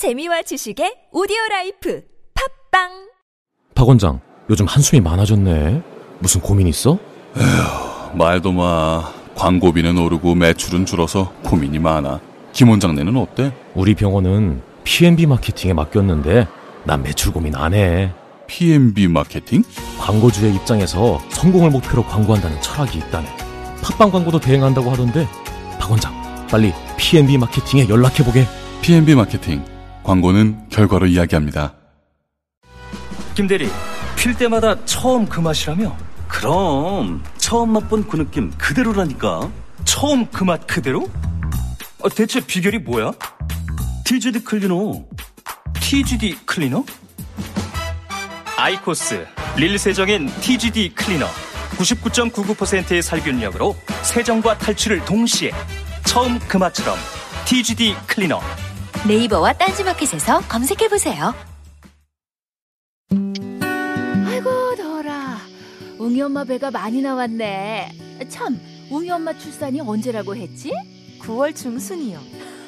재미와 지식의 오디오 라이프 팟빵 박 원장, 요즘 한숨이 많아졌네. 무슨 고민 있어? 말도 마. 광고비는 오르고 매출은 줄어서 고민이 많아. 김 원장네는 어때? 우리 병원은 P&B 마케팅에 맡겼는데 난 매출 고민 안 해. P&B 마케팅? 광고주의 입장에서 성공을 목표로 광고한다는 철학이 있다네. 팟빵 광고도 대행한다고 하던데 박 원장, 빨리 P&B 마케팅에 연락해보게. P&B 마케팅. 광고는 결과로 이야기합니다. 김 대리, 필 때마다 처음 그 맛이라며? 그럼 처음 맛본 그 느낌 그대로라니까. 처음 그 맛 그대로? 아, 대체 비결이 뭐야? TGD 클리너. TGD 클리너? 아이코스 릴 세정인 TGD 클리너. 99.99%의 살균력으로 세정과 탈출을 동시에 처음 그 맛처럼 TGD 클리너. 네이버와 딴지마켓에서 검색해보세요. 아이고 더라 웅이 엄마 배가 많이 나왔네 참 웅이 엄마 출산이 언제라고 했지? 9월 중순이요.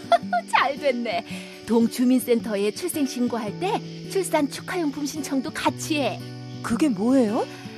잘 됐네 동주민센터에 출생 신고할 때 출산 축하용품 신청도 같이 해 그게 뭐예요?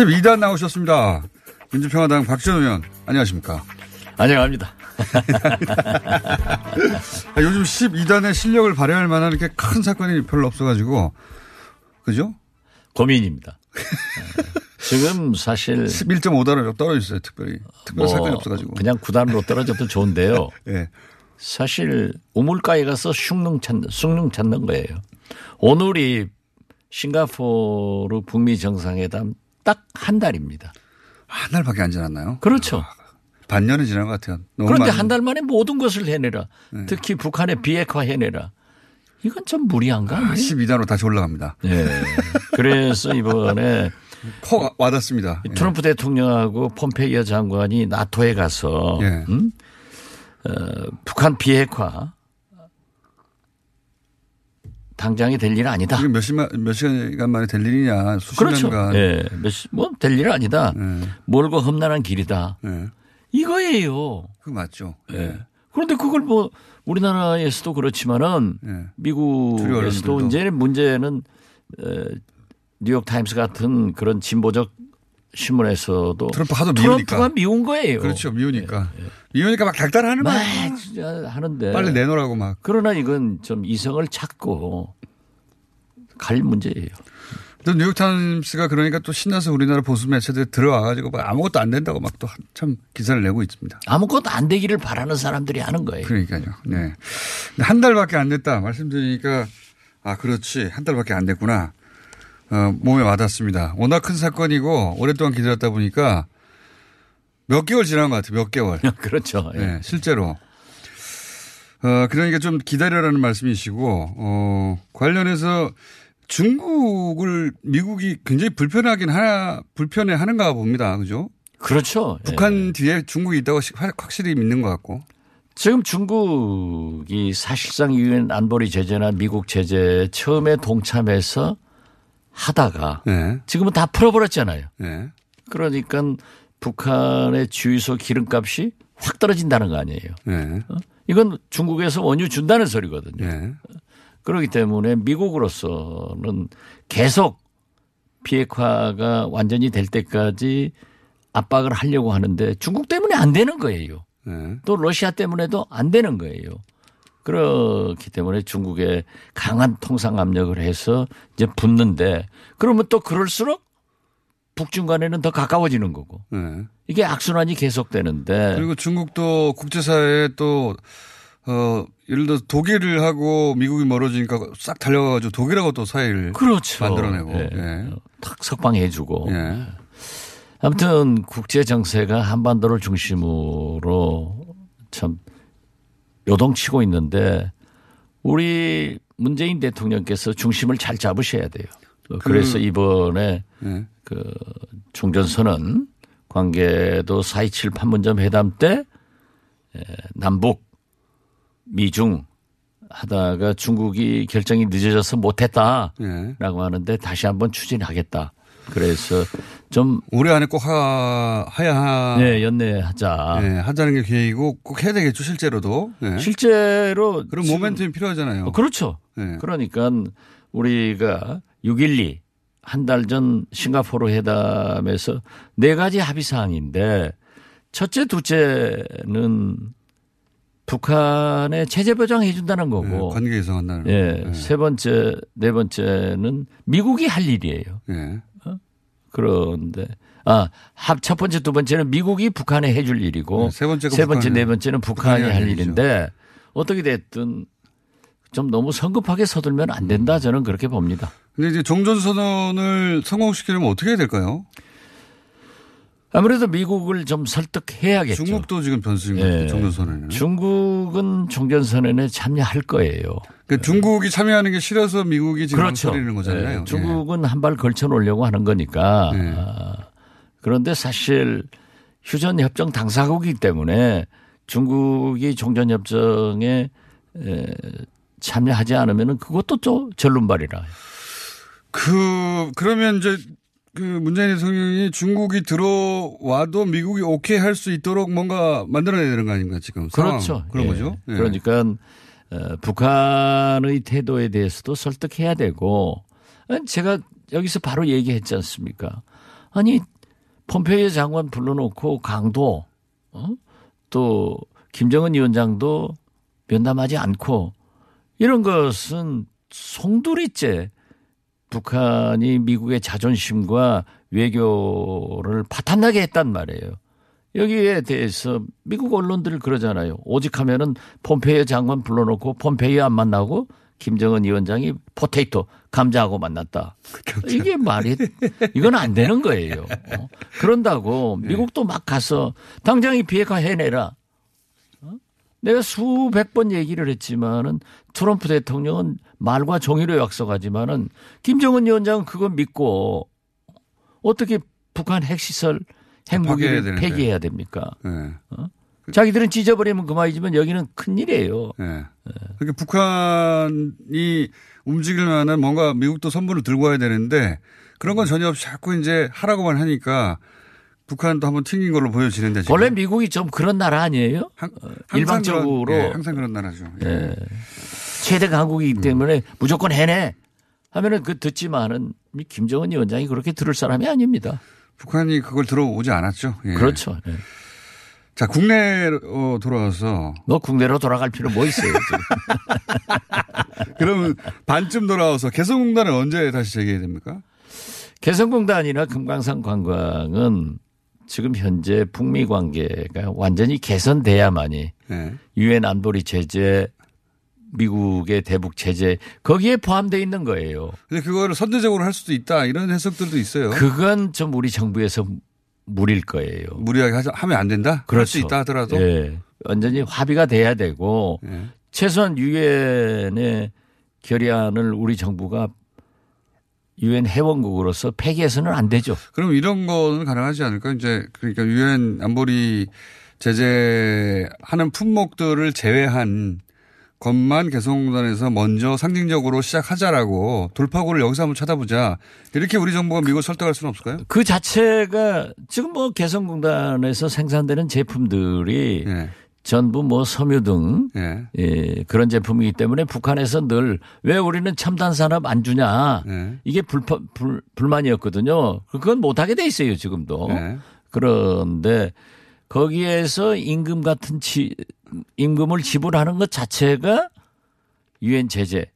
12단 나오셨습니다. 민주평화당 박지원 의원, 안녕하십니까. 안녕합니다. 아, 요즘 12단의 실력을 발휘할 만한 이렇게 큰 사건이 별로 없어가지고, 그죠? 고민입니다. 네. 지금 사실 11.5단으로 떨어졌어요, 특별히. 특별한 뭐 사건이 없어가지고. 그냥 구단으로 떨어져도 좋은데요. 예. 사실 우물가에 가서 숭늉 찾는, 숭늉 찾는 거예요. 오늘이 싱가포르 북미 정상회담 딱 한 달입니다. 한 달밖에 안 지났나요? 그렇죠. 반년이 지난 것 같아요. 그런데 많이- 한달 만에 모든 것을 해내라. 네. 특히 북한의 비핵화 해내라. 이건 좀 무리한가? 아, 12단으로 다시 올라갑니다. 네. 그래서 이번에 콕 와닿습니다. 예. 트럼프 대통령하고 폼페이오 장관이 나토에 가서 예. 음? 어, 북한 비핵화 당장이 될 일은 아니다. 이게 몇 시간, 몇 시간 만에 될 일이냐, 수십 그렇죠. 년간. 예. 뭐될 일은 아니다. 예. 멀고 험난한 길이다. 예. 이거예요. 그거 맞죠. 예. 그런데 그걸 뭐 우리나라에서도 그렇지만은 예. 미국에서도. 이제 문제는 어, 뉴욕 타임스 같은 그런 진보적 신문에서도 트럼프 하도 트럼프가. 미운 거예요. 그렇죠. 미우니까. 미우니까 막 닥달하는 막. 진짜 하는데 빨리 내놓으라고 막. 그러나 이건 좀 이성을 찾고 갈 문제예요. 또 뉴욕타임스가 그러니까 또 신나서 우리나라 보수 매체들에 들어와가지고 막 아무것도 안 된다고 막또참 기사를 내고 있습니다. 아무것도 안 되기를 바라는 사람들이 하는 거예요. 그러니까요. 네. 한 달밖에 안 됐다 말씀드리니까 아 그렇지 한 달밖에 안 됐구나. 어, 몸에 와닿습니다. 워낙 큰 사건이고 오랫동안 기다렸다 보니까 몇 개월 지난 것 같아요. 몇 개월. 그렇죠. 예. 네, 실제로. 어, 그러니까 좀 기다려라는 말씀이시고, 어, 관련해서 중국을 미국이 굉장히 불편하긴 하나, 불편해 하는가 봅니다. 그죠? 그렇죠. 예. 북한 뒤에 중국이 있다고 확실히 믿는 것 같고. 지금 중국이 사실상 유엔 안보리 제재나 미국 제재 처음에 동참해서 하다가 네. 지금은 다 풀어버렸잖아요. 네. 그러니까 북한의 주유소 기름값이 확 떨어진다는 거 아니에요. 네. 어? 이건 중국에서 원유 준다는 소리거든요. 네. 그렇기 때문에 미국으로서는 계속 비핵화가 완전히 될 때까지 압박을 하려고 하는데 중국 때문에 안 되는 거예요. 네. 또 러시아 때문에도 안 되는 거예요. 그렇기 때문에 중국에 강한 통상 압력을 해서 이제 붙는데 그러면 또 그럴수록 북중 간에는 더 가까워지는 거고 네. 이게 악순환이 계속되는데 그리고 중국도 국제사회에 또, 어, 예를 들어서 독일을 하고 미국이 멀어지니까 싹 달려가가지고 독일하고 또 사이를 그렇죠. 만들어내고. 예. 예. 탁 석방해주고 예. 아무튼 국제 정세가 한반도를 중심으로 참 요동치고 있는데 우리 문재인 대통령께서 중심을 잘 잡으셔야 돼요. 그래서 이번에 예. 그 종전선언 관계도 4.27 판문점 회담 때 에, 남북 미중 하다가 중국이 결정이 늦어져서 못했다라고 예. 하는데 다시 한번 추진하겠다. 그래서 좀 올해 안에 꼭 하, 하야, 네, 연내하자. 예, 하자는 게 계획이고 꼭 해야 되겠죠, 실제로도. 예. 실제로 그런 모멘텀이 필요하잖아요. 어, 그렇죠. 예. 그러니까 우리가 6.12 한 달 전 싱가포르 회담에서 네 가지 합의 사항인데 첫째, 둘째는 북한에 체제 보장해 준다는 예, 거고 관계 개선한다는. 예, 거. 세 번째, 네 번째는 미국이 할 일이에요. 예. 그런데 아, 합첫 번째, 두 번째는 미국이 북한에 해줄 일이고 네, 세 번째가 세 번째, 북한이- 네 번째는 북한이 북한이 할할 일이죠. 일인데 어떻게 됐든 좀 너무 성급하게 서둘면 안 된다 저는 그렇게 봅니다. 근데 이제 종전 선언을 성공시키려면 어떻게 해야 될까요? 아무래도 미국을 좀 설득해야겠죠. 중국도 지금 변수인 것 예. 같아요, 종전선언에는. 중국은 종전선언에 참여할 거예요. 그러니까 중국이 참여하는 게 싫어서 미국이 지금 그렇죠. 소리는 거잖아요. 예, 중국은 한 발 걸쳐 놓으려고 하는 거니까. 예. 아, 그런데 사실 휴전 협정 당사국이기 때문에 중국이 종전 협정에 에, 참여하지 않으면 그것도 또 절름발이라. 그 그러면 이제 그 문재인 대통령이 중국이 들어와도 미국이 오케이 할 수 있도록 뭔가 만들어내야 되는 거 아닌가 지금. 그렇죠. 그런 예. 거죠. 예. 그러니까 어, 북한의 태도에 대해서도 설득해야 되고 아니, 제가 여기서 바로 얘기했지 않습니까? 아니 폼페이오 장관 불러놓고 강도 어? 또 김정은 위원장도 면담하지 않고 이런 것은 송두리째 북한이 미국의 자존심과 외교를 파탄나게 했단 말이에요. 여기에 대해서 미국 언론들 그러잖아요. 오직 하면은 폼페이오 장관 불러놓고 폼페이오 안 만나고 김정은 위원장이 포테이토 감자하고 만났다. 이게 말이 이건 안 되는 거예요. 어? 그런다고 미국도 막 가서 당장 이 비핵화 해내라. 어? 내가 수백 번 얘기를 했지만은 트럼프 대통령은 말과 종이로 약속하지만은 김정은 위원장은 그거 믿고 어떻게 북한 핵시설 핵무기를. 폐기해야 됩니까? 예. 자기들은 찢어버리면 그만이지만 여기는 큰일이에요. 예. 그러니까 북한이 움직일 만한 뭔가 미국도 선물을 들고 와야 되는데 그런 건 전혀 없이 자꾸 이제 하라고만 하니까 북한도 한번 튕긴 걸로 보여지는데 지금. 원래 미국이 좀 그런 나라 아니에요? 항- 어, 일방적으로 그런, 예, 항상 그런 나라죠. 예. 예. 최대 강국이기 때문에 무조건 해내 하면은 그 듣지만은 이 김정은 위원장이 그렇게 들을 사람이 아닙니다. 북한이 그걸 들어오지 않았죠. 예. 그렇죠. 예. 자, 국내로 돌아와서 너 국내로 돌아갈 필요 뭐 있어요? 그러면 반쯤 돌아와서 개성공단은 언제 다시 재개해야 됩니까? 개성공단이나 금강산 관광은 지금 현재 북미 관계가 완전히 개선돼야만이 예. 유엔 안보리 제재, 미국의 대북 제재 거기에 포함되어 있는 거예요. 근데 그거를 선제적으로 할 수도 있다 이런 해석들도 있어요. 그건 좀 우리 정부에서 무릴 거예요. 무리하게 하자, 하면 안 된다? 그럴 수 그렇죠. 있다 하더라도. 예. 완전히 합의가 돼야 되고 예. 최소한 유엔의 결의안을 우리 정부가 유엔 회원국으로서 폐기해서는 안 되죠. 그럼 이런 거는 가능하지 않을까? 이제 그러니까 유엔 안보리 제재하는 품목들을 제외한 것만 개성공단에서 먼저 상징적으로 시작하자라고 돌파구를 여기서 한번 찾아보자. 이렇게 우리 정부가 미국을 설득할 수는 없을까요? 그 자체가 지금 뭐 개성공단에서 생산되는 제품들이 예. 전부 뭐 섬유 등 예. 예, 그런 제품이기 때문에 북한에서 늘 왜 우리는 첨단 산업 안 주냐 예. 이게 불, 불, 불만이었거든요. 그건 못하게 돼 있어요 지금도. 예. 그런데 거기에서 임금 같은 지, 임금을 지불하는 것 자체가 유엔 제재,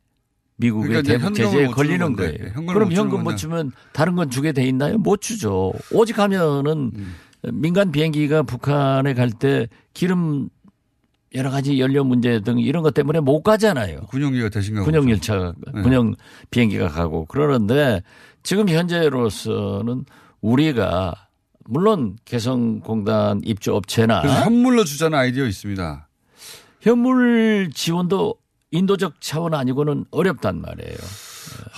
미국의 그러니까 대북 제재에 못 걸리는 거예요. 그럼 현금 못. 주면 다른 건 주게 돼 있나요? 못 주죠. 오직 하면은 음. 민간 비행기가 북한에 갈 때 기름 여러 가지 연료 문제 등 이런 것 때문에 못 가잖아요. 군용기가 대신 가 군용 열차, 네. 군용 비행기가 가고 그러는데 지금 현재로서는 우리가 물론 개성공단 입주 업체나 현물로 주자는 아이디어 있습니다. 현물 지원도 인도적 차원 아니고는 어렵단 말이에요.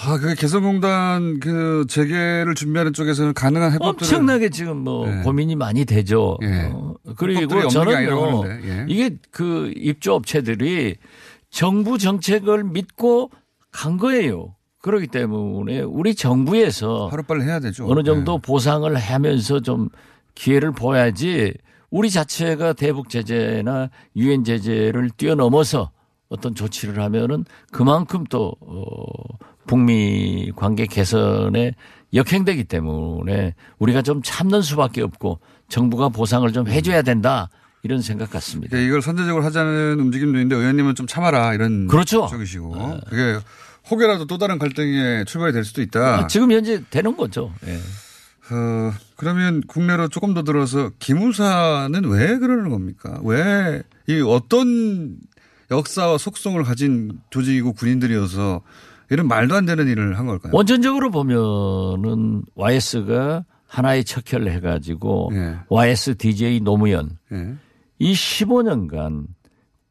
아, 그 개성공단 그 재개를 준비하는 쪽에서는 가능한 해법들을 엄청나게 지금 뭐 네. 고민이 많이 되죠. 예. 어, 그리고 저는요 하는데, 예. 이게 그 입주 업체들이 정부 정책을 믿고 간 거예요. 그렇기 때문에 우리 정부에서 하루빨리 해야 되죠. 어느 정도 예. 보상을 하면서 좀 기회를 보야지 우리 자체가 대북 제재나 유엔 제재를 뛰어넘어서 어떤 조치를 하면은 그만큼 또 어, 북미 관계 개선에 역행되기 때문에 우리가 좀 참는 수밖에 없고 정부가 보상을 좀 해줘야 된다 이런 생각 같습니다. 그러니까 이걸 선제적으로 하자는 움직임도 있는데 의원님은 좀 참아라 이런 그렇죠. 쪽이시고 그게 혹여라도 또 다른 갈등의 출발이 될 수도 있다. 아, 지금 현재 되는 거죠. 예. 어, 그러면 국내로 조금 더 들어서 기무사는 왜 그러는 겁니까? 왜 이 어떤 역사와 속성을 가진 조직이고 군인들이어서 이런 말도 안 되는 일을 한 걸까요? 원천적으로 보면은 YS가 하나의 척결을 해가지고 예. YS DJ 노무현 예. 이 15년간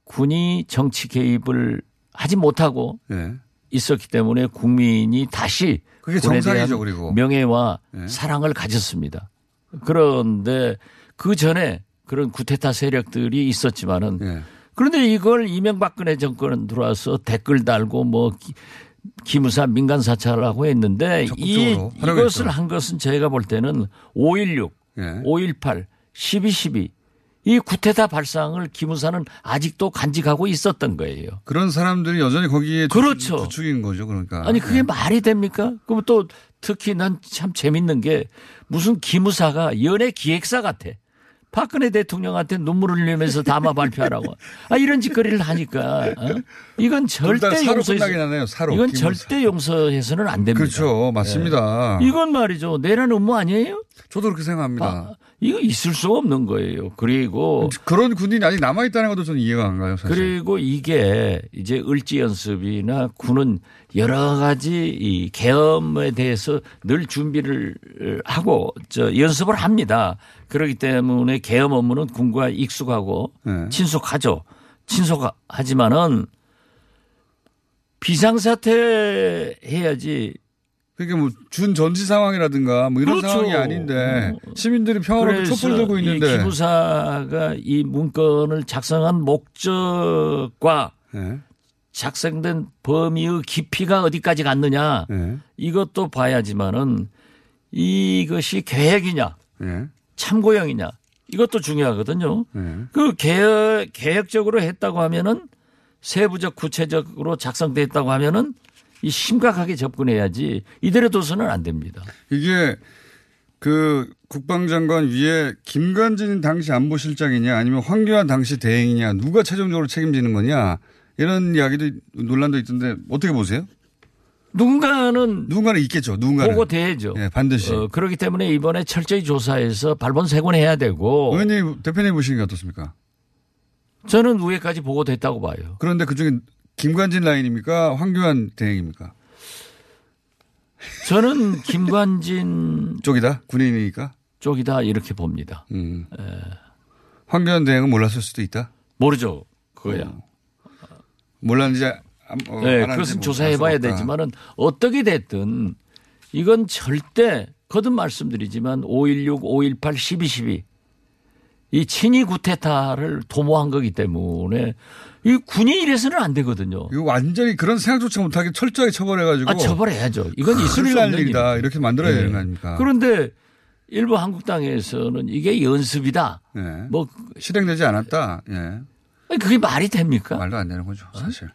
군이 정치 개입을 하지 못하고 예. 있었기 때문에 국민이 다시 그게 정상이죠, 그리고. 명예와 예. 사랑을 가졌습니다. 그런데 그 전에 그런 구테타 세력들이 있었지만은 예. 그런데 이걸 이명박근혜 정권은 들어와서 댓글 달고 뭐 기- 기무사 민간 사찰하고 했는데 이 하려고 이것을. 한 것은 제가 볼 때는 5.16, 예. 5.18, 12.12 이 구테타 발상을 기무사는 아직도 간직하고 있었던 거예요. 그런 사람들이 여전히 거기에 그렇죠. 주축인 거죠, 그러니까. 아니 그게 예. 말이 됩니까? 그럼 또 특히 난 참 재밌는 게 무슨 기무사가 연예 기획사 같아. 박근혜 대통령한테 눈물을 흘리면서 담아 발표하라고. 아 이런 짓거리를 하니까 어? 이건 절대 용서해서 끝나긴 하네요, 사로. 이건. 절대 용서해서는 안 됩니다. 그렇죠. 맞습니다. 예. 이건 말이죠. 내란 음모 아니에요? 저도 그렇게 생각합니다. 아, 이거 있을 수가 없는 거예요. 그리고 그런 군인이 아직 남아 있다는 것도 저는 이해가 안 가요, 사실. 그리고 이게 이제 을지 연습이나 군은 여러 가지 이 계엄에 대해서 늘 준비를 하고 저 연습을 합니다. 그렇기 때문에 계엄 업무는 군과 익숙하고 네. 친숙하죠. 친숙하지만은 비상사태 해야지 그러니까 뭐 준 전지 상황이라든가 뭐 이런 그렇죠. 상황이 아닌데 시민들이 평화롭게 촛불 들고 이 있는데 기무사가 이 문건을 작성한 목적과 네. 작성된 범위의 깊이가 어디까지 갔느냐 네. 이것도 봐야지만은 이것이 계획이냐 네. 참고형이냐 이것도 중요하거든요. 네. 그 계획, 계획적으로 했다고 하면은 세부적 구체적으로 작성됐다고 하면은 이 심각하게 접근해야지 이대로 둬서는 안 됩니다. 이게 그 국방장관 위에 김관진 당시 안보실장이냐 아니면 황교안 당시 대행이냐 누가 최종적으로 책임지는 거냐 이런 이야기도 논란도 있던데 어떻게 보세요? 누군가는 누군가는 있겠죠. 누군가는 보고 돼야죠. 예, 반드시. 어, 그렇기 때문에 이번에 철저히 조사해서 발본색원해야 되고 의원님 대표님 보시는 게 어떻습니까? 저는 위에까지 보고됐다고 봐요. 그런데 그 중에 김관진 라인입니까? 황교안 대행입니까? 저는 김관진 쪽이다 군인이니까. 쪽이다 이렇게 봅니다. 음. 황교안 대행은 몰랐을 수도 있다. 모르죠. 그거야. 몰랐는지 안- 어, 네, 그것은 뭐 조사해 알 수가 봐야 없다. 되지만은 어떻게 됐든 이건 절대 거듭 말씀드리지만 516, 518, 1212 이 친위 구테타를 도모한 거기 때문에 이 군이 이래서는 안 되거든요. 이거 완전히 그런 생각조차 못하게 철저하게 처벌해가지고 아, 처벌해야죠. 이건 있을 수날 없는 일이다. 이렇게 만들어야 네. 되는 거 아닙니까? 그런데 일부 한국당에서는 이게 연습이다. 네. 뭐 실행되지 않았다. 예. 그게 말이 됩니까? 말도 안 되는 거죠, 사실.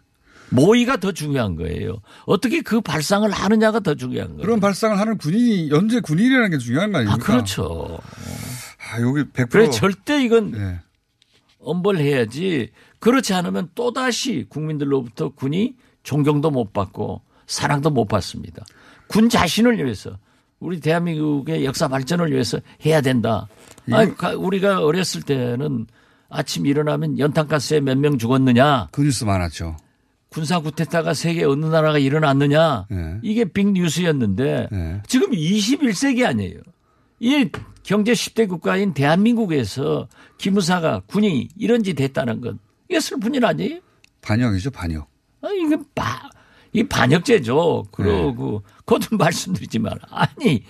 모의가 더 중요한 거예요. 어떻게 그 발상을 하느냐가 더 중요한 거예요. 그런 발상을 하는 군인이 연재 군인이라는 게 중요한 거 아, 아닙니까? 그렇죠. 아, 여기 100% 그래 절대 이건 네. 엄벌해야지. 그렇지 않으면 또다시 국민들로부터 군이 존경도 못 받고 사랑도 못 받습니다. 군 자신을 위해서 우리 대한민국의 역사 발전을 위해서 해야 된다. 가- 우리가 어렸을 때는 아침 일어나면 연탄가스에 몇 명 죽었느냐. 그 뉴스 많았죠. 군사 구테타가 세계 어느 나라가 일어났느냐. 네. 이게 빅 뉴스였는데 네. 지금 21세기 아니에요. 이 경제 10대 국가인 대한민국에서 기무사가 군이 이런 짓 했다는 건 이게 슬픈 일 아니에요? 반역이죠, 반역. 아, 이게 바, 이 반역죄죠. 그러고, 네. 거듭 말씀드리지만, 아니,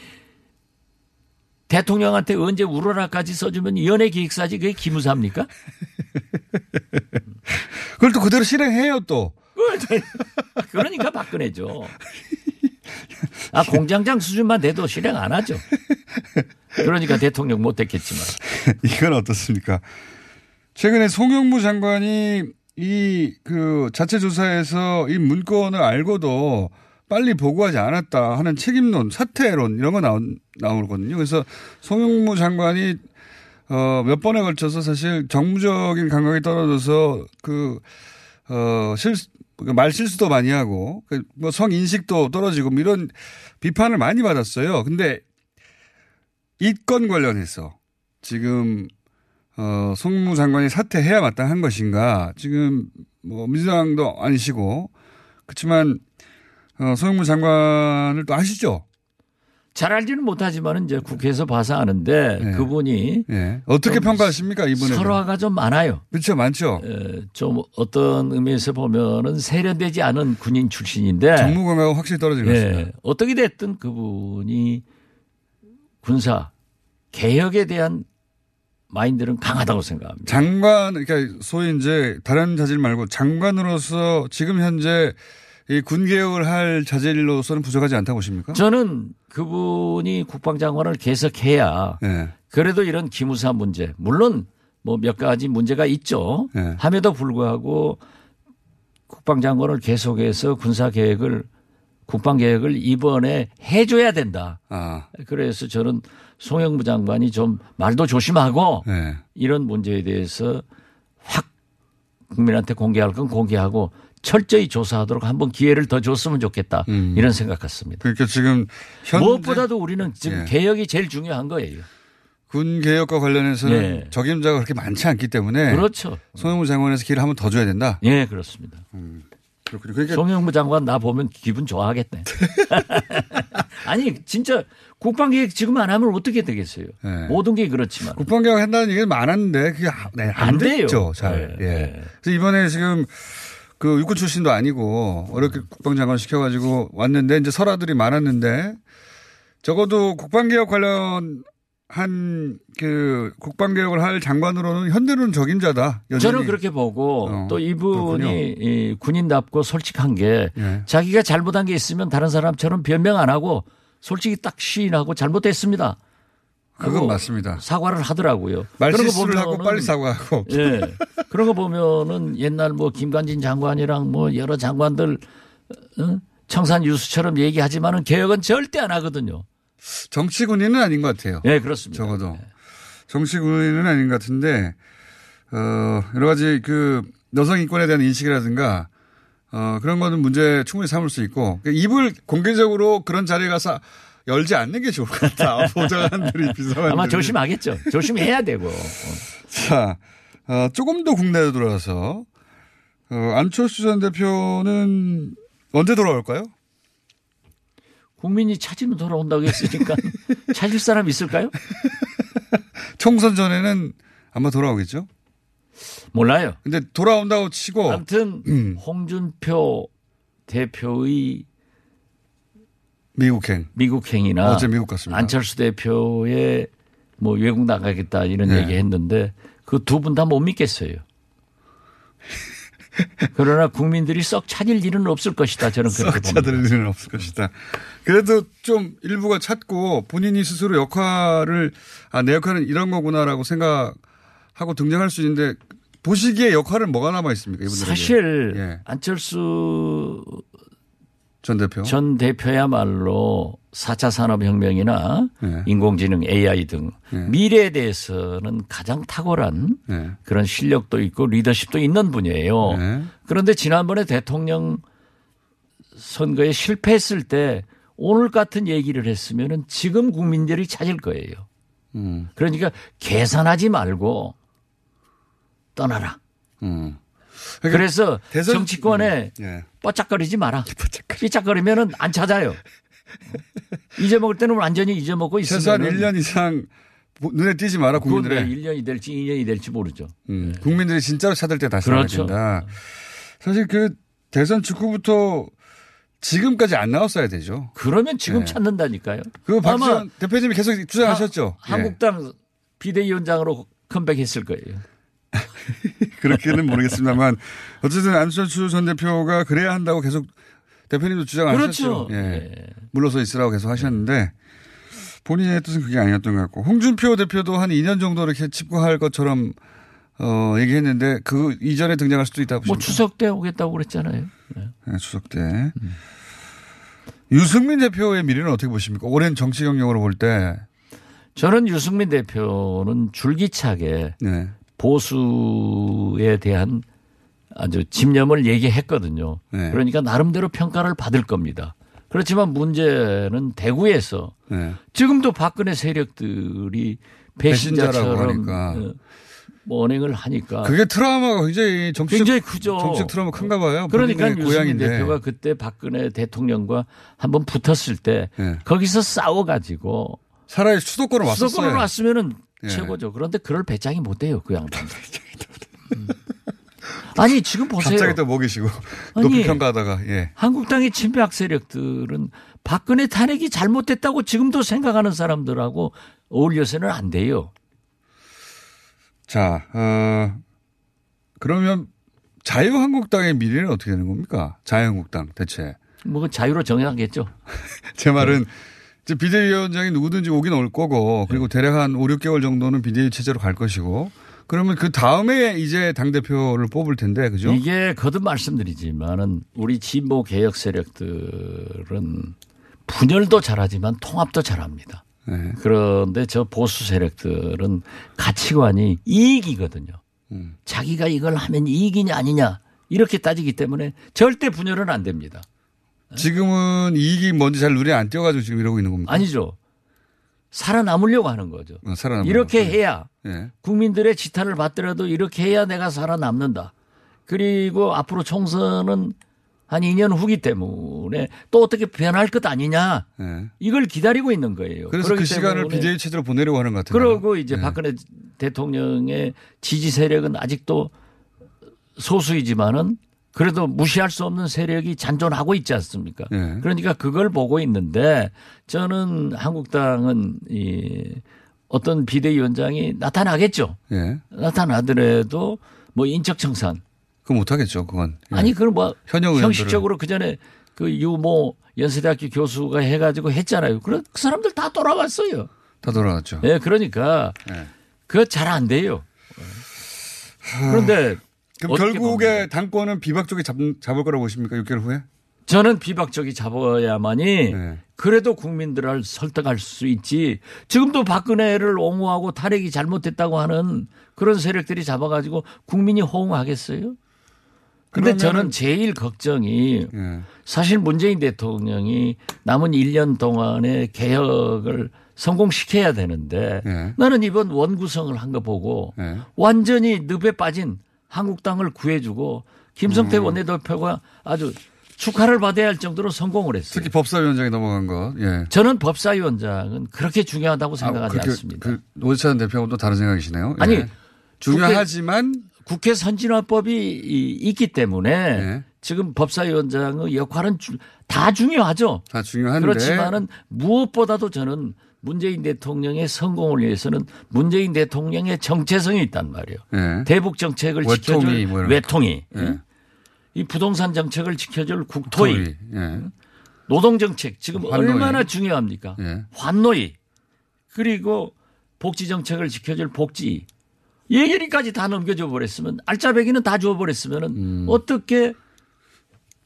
대통령한테 언제 우러나까지 써주면 연예 기획사지 그게 기무사입니까? 그걸 또 그대로 실행해요, 또. 그러니까 박근혜죠. 아, 공장장 수준만 돼도 실행 안 하죠. 그러니까 대통령 못 됐겠지만. 이건 어떻습니까? 최근에 송영무 장관이 이 그 자체 조사에서 이 문건을 알고도 빨리 보고하지 않았다 하는 책임론, 사퇴론 이런 거 나오, 나오거든요. 그래서 송영무 장관이 어, 몇 번에 걸쳐서 사실 정무적인 감각이 떨어져서 그, 어, 실, 말 실수도 많이 하고, 그뭐 성인식도 떨어지고 뭐 이런 비판을 많이 받았어요. 근데 이 건 관련해서 지금 어, 송무 장관이 사퇴해야 마땅한 것인가. 지금 뭐 민주당도 아니시고 그렇지만 어, 송영무 장관을 또 아시죠? 잘 알지는 못하지만 이제 국회에서 봐서 아는데 네. 그분이 예. 어떻게 좀 평가하십니까 이번에? 설화가 좀 많아요. 그렇죠, 많죠. 에, 좀 어떤 의미에서 보면은 세련되지 않은 군인 출신인데 정무 감각은 확실히 같습니다. 예, 어떻게 됐든 그분이 군사 개혁에 대한 마인드는 강하다고 생각합니다. 장관, 그러니까 소위 이제 다른 자질 말고 장관으로서 지금 현재 이 군 개혁을 할 자질로서는 부족하지 않다고 보십니까? 저는 그분이 국방장관을 계속해야 예. 그래도 이런 기무사 문제 물론 뭐 몇 가지 문제가 있죠. 네. 함에도 불구하고 국방장관을 계속해서 군사 계획을 국방 계획을 이번에 해줘야 된다. 아, 그래서 저는 송영무 장관이 좀 말도 조심하고 예. 이런 문제에 대해서 확 국민한테 공개할 건 공개하고 철저히 조사하도록 한번 기회를 더 줬으면 좋겠다 음. 이런 생각 같습니다. 그러니까 지금 무엇보다도 우리는 지금 예. 개혁이 제일 중요한 거예요. 군 개혁과 관련해서는 예. 적임자가 그렇게 많지 않기 때문에 그렇죠. 송영무 장관에서 기회를 한번 더 줘야 된다. 예, 그렇습니다. 그렇군요. 그러니까 송영무 장관 나 보면 기분 좋아하겠네. 아니 진짜 국방계획 지금 안 하면 어떻게 되겠어요? 예. 모든 게 그렇지만 국방개혁 한다는 얘기는 많았는데 그게 아- 네, 안, 안 돼요. 됐죠. 잘. 예, 예. 예. 그래서 이번에 지금 그 육군 출신도 아니고 어렵게 국방장관 시켜가지고 왔는데 이제 설화들이 많았는데 적어도 국방개혁 관련 한그 국방개혁을 할 장관으로는 현대로는 적임자다. 여전히. 저는 그렇게 보고 어, 또 이분이. 이 군인답고 솔직한 게 예. 자기가 잘못한 게 있으면 다른 사람처럼 변명 안 하고 솔직히 딱 시인하고 잘못됐습니다. 그건 맞습니다. 사과를 하더라고요. 말실수를 하고 빨리 사과하고. 예. 그런 거 보면은 옛날 뭐 김관진 장관이랑 뭐 여러 장관들 어? 청산 유수처럼 얘기하지만은 개혁은 절대 안 하거든요. 정치 군인은 아닌 것 같아요. 예, 그렇습니다. 적어도. 정치 군인은 아닌 것 같은데, 어, 여러 가지 그 여성 인권에 대한 인식이라든가, 어, 그런 거는 문제 충분히 삼을 수 있고, 그 입을 공개적으로 그런 자리에 가서 열지 않는 게 좋을 것 같다. 보좌관들이, 비서관들이. 아마 조심하겠죠. 조심해야 되고. 어. 자, 어, 조금 더 국내로 돌아와서, 어, 안철수 전 대표는 언제 돌아올까요? 국민이 찾으면 돌아온다고 했으니까 찾을 사람 있을까요? 총선 전에는 아마 돌아오겠죠? 몰라요. 근데 돌아온다고 치고, 아무튼 음. 홍준표 대표의 미국행. 미국행이나 어제 미국 갔습니다. 안철수 대표의 뭐 외국 나가겠다 이런 네. 얘기 했는데 그 두 분 다 못 믿겠어요. 그러나 국민들이 썩 찾을 일은 없을 것이다. 저는 그렇게 봅니다. 찾을 일은 없을 것이다. 그래도 좀 일부가 찾고 본인이 스스로 역할을 아 내 역할은 이런 거구나라고 생각하고 등장할 수 있는데 보시기에 역할은 뭐가 남아 있습니까 이분들에게? 사실 예. 안철수 전 대표. 전 대표야말로 4차 산업혁명이나 네. 인공지능 AI 등 네. 미래에 대해서는 가장 탁월한 네. 그런 실력도 있고 리더십도 있는 분이에요. 네. 그런데 지난번에 대통령 선거에 실패했을 때 오늘 같은 얘기를 했으면은 지금 국민들이 찾을 거예요. 음. 그러니까 계산하지 말고 떠나라. 음. 그래서 대선- 정치권에 예. 뻐짝거리지 마라. 삐짝거리면은 안 찾아요. 잊어먹을 때는 완전히 잊어먹고 있으면 최소한 1년 이상 보- 눈에 띄지 마라 국민들의. 1년이 될지 2년이 될지 모르죠. 음, 국민들이 진짜로 찾을 때 다시 그렇죠. 나와야 된다. 사실 그 대선 직후부터 지금까지 안 나왔어야 되죠. 그러면 지금 네. 찾는다니까요. 그 박지원 대표님이 계속 주장하셨죠. 하- 한국당 비대위원장으로 컴백했을 거예요. 예, 그렇게는 모르겠습니다만 어쨌든 안철수 전 대표가 그래야 한다고 계속 대표님도 주장하셨죠. 그렇죠. 예. 물러서 있으라고 계속 하셨는데 본인의 뜻은 그게 아니었던 것 같고 홍준표 대표도 한 2년 정도 이렇게 집권할 것처럼 어, 얘기했는데 그 이전에 등장할 수도 있다고 뭐 보십니까? 추석 때 오겠다고 그랬잖아요. 네. 네, 추석 때. 유승민 대표의 미래는 어떻게 보십니까? 오랜 정치 경력으로 볼 때. 저는 유승민 대표는 줄기차게 네. 보수에 대한 아주 집념을 얘기했거든요. 네. 그러니까 나름대로 평가를 받을 겁니다. 그렇지만 문제는 대구에서 네. 지금도 박근혜 세력들이 배신자처럼. 어, 뭐 언행을 하니까 그게 트라우마가 굉장히 정치적, 굉장히 크죠. 정치적 트라우마 큰가 봐요. 그러니까 유승민. 대표가 그때 박근혜 대통령과 한번 붙었을 때 네. 거기서 싸워 가지고 차라리 수도권으로 왔었어요. 수도권으로 왔으면은 예. 최고죠. 그런데 그럴 배짱이 못 돼요, 그 양반. 음. 아니 지금 보세요. 갑자기 또 먹이시고 높이 평가하다가 예. 한국당의 친박 세력들은 박근혜 탄핵이 잘못됐다고 지금도 생각하는 사람들하고 어울려서는 안 돼요. 자, 어, 그러면 자유한국당의 미래는 어떻게 되는 겁니까? 자유한국당 대체. 뭐 자유로 정해하겠죠. 제 말은 이제 비대위원장이 누구든지 오긴 올 거고 그리고 네. 대략 한 5, 6개월 정도는 비대위 체제로 갈 것이고 그러면 그 다음에 이제 당대표를 뽑을 텐데 그죠? 이게 거듭 말씀드리지만은 우리 진보 개혁 세력들은 분열도 잘하지만 통합도 잘합니다. 네. 그런데 저 보수 세력들은 가치관이 이익이거든요. 음. 자기가 이걸 하면 이익이냐 아니냐 이렇게 따지기 때문에 절대 분열은 안 됩니다. 지금은 이익이 뭔지 잘 눈에 안 띄어가지고 지금 이러고 있는 겁니까? 아니죠. 살아남으려고 하는 거죠. 어, 살아남으려고. 이렇게 해야 예. 국민들의 지탄을 받더라도 이렇게 해야 내가 살아남는다. 그리고 앞으로 총선은 한 2년 후기 때문에 또 어떻게 변할 것 아니냐. 예. 이걸 기다리고 있는 거예요. 그래서 그 시간을 비대위 체제로 보내려고 하는 것 같아요. 그러고 이제 예. 박근혜 대통령의 지지 세력은 아직도 소수이지만은 그래도 무시할 수 없는 세력이 잔존하고 있지 않습니까? 예. 그러니까 그걸 보고 있는데 저는 한국당은 이 어떤 비대위원장이 나타나겠죠. 예. 나타나더라도 뭐 인적 청산 그거 못하겠죠, 그건. 예. 아니 그럼 뭐 현역. 형식적으로 그 전에 그 유모 연세대학교 교수가 해가지고 했잖아요. 그런 그 사람들 다 돌아왔어요. 다 돌아갔죠. 예, 그러니까 예. 그거 잘 안 돼요. 그런데 그럼 결국에 당권은 비박 쪽이 잡, 잡을 거라고 보십니까? 6개월 후에? 저는 비박적이 잡아야만이 네. 그래도 국민들을 설득할 수 있지. 지금도 박근혜를 옹호하고 탈핵이 잘못됐다고 하는 그런 세력들이 잡아가지고 국민이 호응하겠어요? 근데 저는 제일 걱정이 예. 사실 문재인 대통령이 남은 1년 동안의 개혁을 성공시켜야 되는데 예. 나는 이번 원구성을 한 거 보고 예. 완전히 늪에 빠진 한국당을 구해주고 김성태 음. 원내대표가 아주 축하를 받아야 할 정도로 성공을 했어요. 특히 법사위원장이 넘어간 거. 예. 저는 법사위원장은 그렇게 중요하다고 생각하지 그렇게 않습니다. 그 노회찬 대표하고는 또 다른 생각이시네요. 예. 아니 중요하지만 국회 선진화법이 이- 있기 때문에 네. 지금 법사위원장의 역할은 주- 다 중요하죠. 다 중요한데 그렇지만은 무엇보다도 저는 문재인 대통령의 성공을 위해서는 문재인 대통령의 정체성이 있단 말이에요. 예. 대북 정책을 외통위 지켜줄 뭐 이런 외통위, 예. 이 부동산 정책을 지켜줄 국토위, 토의. 예. 노동 정책 지금 환노위. 얼마나 중요합니까? 예. 환노위 그리고 복지 정책을 지켜줄 복지 예결위까지 다 넘겨줘 버렸으면 알짜배기는 다 줘 버렸으면은 음. 어떻게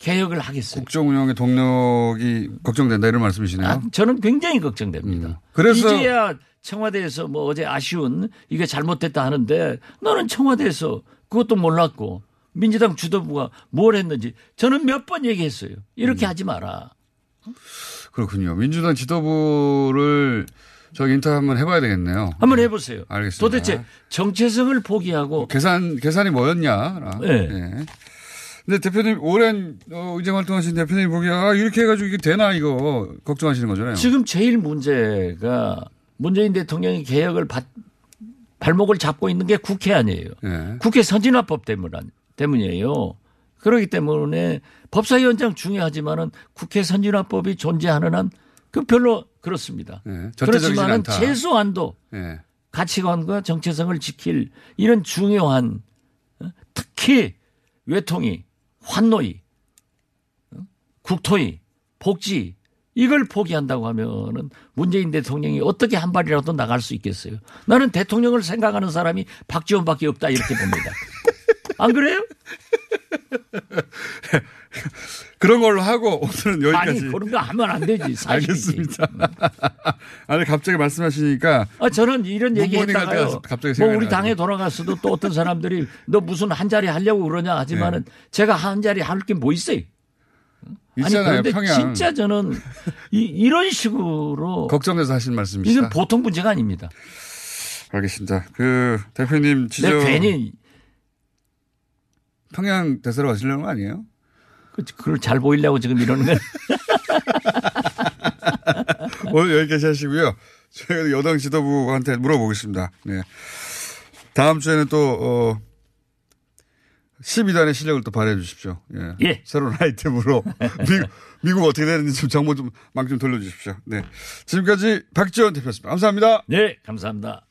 개혁을 하겠어요. 국정 운영의 동력이 걱정된다 이런 말씀이시네요. 아, 저는 굉장히 걱정됩니다. 음. 그래서 이제야 청와대에서 뭐 어제 아쉬운 이게 잘못됐다 하는데 너는 청와대에서 그것도 몰랐고 민주당 주도부가 뭘 했는지 저는 몇 번 얘기했어요. 음. 이렇게 하지 마라. 그렇군요. 민주당 지도부를 저 인터뷰 한번 해봐야 되겠네요. 한번 해보세요. 알겠습니다. 도대체 정체성을 포기하고 계산 계산이 뭐였냐? 네. 네. 근데 대표님 오랜 어, 의정 활동하신 대표님 보기에 아, 이렇게 해가지고 이게 되나 이거 걱정하시는 거잖아요. 지금 제일 문제가 문재인 대통령이 개혁을 받- 발목을 잡고 있는 게 국회 아니에요. 네. 국회 선진화법 때문, 때문이에요. 그렇기 때문에 법사위원장 중요하지만은 국회 선진화법이 존재하는 한 그 별로 그렇습니다. 네. 그렇지만은. 최소한도 네. 가치관과 정체성을 지킬 이런 중요한 어? 특히 외통위, 환노위, 어? 국토위, 복지 이걸 포기한다고 하면은 문재인 대통령이 어떻게 한 발이라도 나갈 수 있겠어요? 나는 대통령을 생각하는 사람이 박지원밖에 없다 이렇게 봅니다. 안 그래요? 그런 걸로 하고 오늘은 아니 여기까지. 그런 거 하면 안 되지. 사실이지. 알겠습니다. 아니 갑자기 말씀하시니까 아, 저는 이런 얘기 문모닝 할 했다가요. 때가 갑자기 뭐 우리. 당에 돌아갔어도 또 어떤 사람들이 너 무슨 한 자리 하려고 그러냐 하지만은 제가 한 자리 할 게 뭐 있어요? 아니 있잖아요. 그런데 평양. 진짜 저는 이, 이런 식으로 걱정돼서 하신 말씀이시다. 이건 보통 문제가 아닙니다. 알겠습니다. 그 대표님 지저 내가 괜히 평양 대사로 가시려는 거 아니에요? 그- 그걸 잘 보이려고 지금 이러는 건 오늘 여기까지 하시고요. 저희가 여당 지도부한테 물어보겠습니다. 네. 다음 주에는 또, 어, 12단의 실력을 또 발휘해 주십시오. 예. 예. 새로운 아이템으로. 미국, 미국 어떻게 되는지 좀 정보 좀, 막좀 돌려주십시오. 네. 지금까지 박지원 대표였습니다. 감사합니다. 네 감사합니다.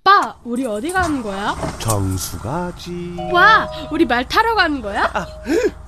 오빠, 우리 어디 가는 거야? 정수 가지. 와, 우리 말 타러 가는 거야?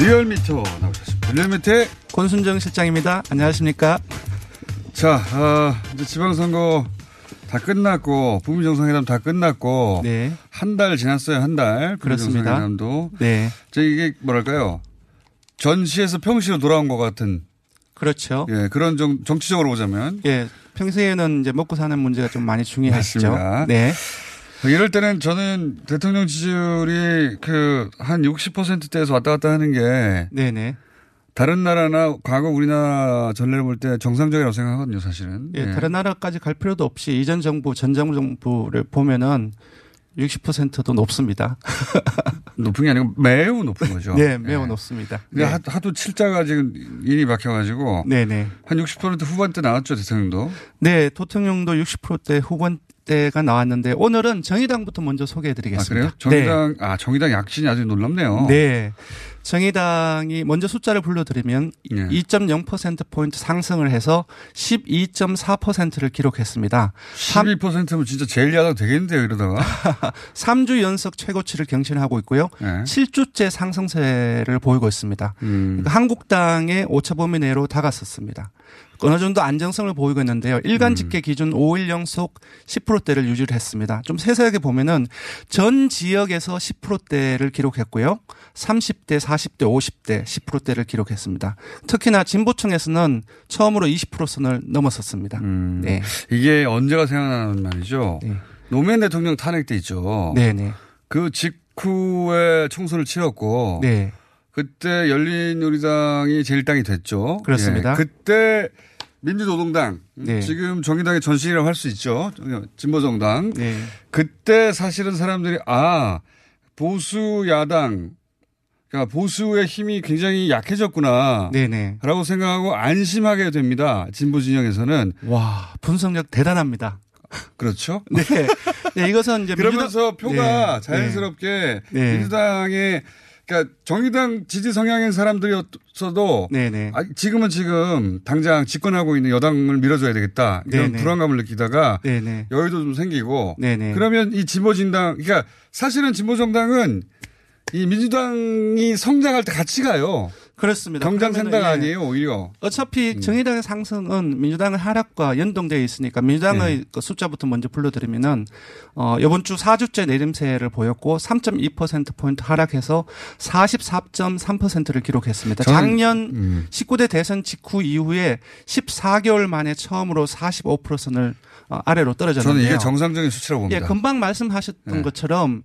리얼미터 나오셨습니다. 리얼미터의 권순정 실장입니다. 안녕하십니까? 자, 아, 이제 지방선거 다 끝났고, 북미 정상회담 다 끝났고, 네. 한 달 지났어요, 한 달. 그렇습니다. 정상회담도. 네. 저 이게 뭐랄까요. 전시에서 평시로 돌아온 것 같은. 그렇죠. 예, 그런 정, 정치적으로 보자면. 예, 평소에는 이제 먹고 사는 문제가 좀 많이 중요하시죠. 맞습니다. 네. 이럴 때는 저는 대통령 지지율이 그 한 60%대에서 왔다 갔다 하는 게. 네네. 다른 나라나 과거 우리나라 전례를 볼 때 정상적이라고 생각하거든요, 사실은. 예, 다른 나라까지 갈 필요도 없이 이전 정부, 전 정부를 보면은 60%도 높습니다. 높은 게 아니고 매우 높은 거죠. 네, 매우 높습니다. 근데 네. 하- 하도 칠자가 지금 인이 박혀가지고. 네네. 한 60% 후반대 나왔죠, 대통령도. 네, 대통령도 60%대 후반 30대가 나왔는데 오늘은 정의당부터 먼저 아, 소개해드리겠습니다. 그래요? 정의당, 아, 정의당 약진이 아주 놀랍네요. 네. 정의당이 먼저 숫자를 불러드리면 예. 2.0%포인트 상승을 해서 12.4%를 기록했습니다. 12%면 진짜 제일 야당 되겠는데요, 이러다가. 3주 연속 최고치를 경신하고 있고요. 네. 7주째 상승세를 보이고 있습니다. 음. 그러니까 한국당의 오차 범위 내로 다갔었습니다. 어느 정도 안정성을 보이고 있는데요. 음. 일간 집계 기준 5일 연속 10%대를 유지를 했습니다. 좀 세세하게 보면은 전 지역에서 10%대를 기록했고요. 30대, 40대, 50대 10%대를 기록했습니다. 특히나 진보층에서는 처음으로 20%선을 넘었었습니다. 음. 네. 이게 언제가 생각나는 말이죠. 노무현 대통령 탄핵 때 있죠. 네네. 그 직후에 총선을 치렀고. 네. 그때 열린우리당이 제1당이 됐죠. 그렇습니다. 예, 그때 민주노동당 네. 지금 정의당의 전신이라고 할 수 있죠. 진보정당. 네. 그때 사실은 사람들이 아 보수 야당 그러니까 보수의 힘이 굉장히 약해졌구나. 네네. 라고 생각하고 안심하게 됩니다. 진보 진영에서는. 와, 분석력 대단합니다. 그렇죠. 네. 네, 이것은 이제 그러면서 민주당- 표가 네. 자연스럽게 네. 민주당의 그러니까 정의당 지지 성향인 사람들이었어도 네네. 아, 지금은 지금 당장 집권하고 있는 여당을 밀어줘야 되겠다 이런 네네. 불안감을 느끼다가 네네. 여유도 좀 생기고. 그러면 이 진보 진당 그러니까 사실은 진보 정당은 이 민주당이 성장할 때 같이 가요. 그렇습니다. 경장생당 그러면은, 예. 아니에요 오히려. 어차피 음. 정의당의 상승은 민주당의 하락과 연동되어 있으니까 민주당의 네. 그 숫자부터 먼저 불러드리면은 어 이번 주 4주째 내림세를 보였고 3.2% 포인트 하락해서 44.3%를 기록했습니다. 작년 음. 19대 대선 직후 이후에 14개월 만에 처음으로 45%선을 어, 아래로 떨어졌는데요. 저는 이게 정상적인 수치라고 봅니다. 예, 금방 말씀하셨던 네. 것처럼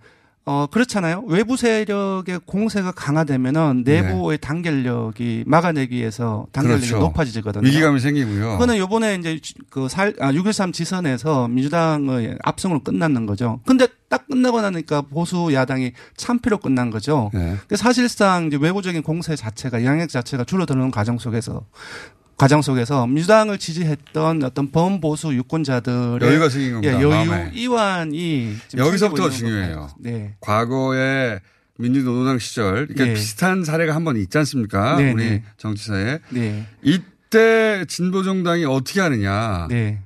어 그렇잖아요. 외부 세력의 공세가 강화되면은 내부의 단결력이 막아내기 위해서 단결력이 네. 그렇죠. 높아지거든요. 위기감이 생기고요. 그거는 요번에 이제 그 살, 아, 6.13 지선에서 민주당의 압승으로 끝났는 거죠. 근데 딱 끝나고 나니까 보수 야당이 참패로 끝난 거죠. 네. 사실상 이제 외부적인 공세 자체가 영향력 자체가 줄어드는 과정 속에서 과정 속에서 민주당을 지지했던 어떤 범보수 유권자들의 여유가 생긴 겁니다, 예, 여유 마음에. 이완이 여기서부터 중요해요. 네. 과거에 민주노동당 시절 그러니까 네. 비슷한 사례가 한 번 있지 않습니까? 네, 우리 네. 정치사에. 네. 이때 진보정당이 어떻게 하느냐. 네.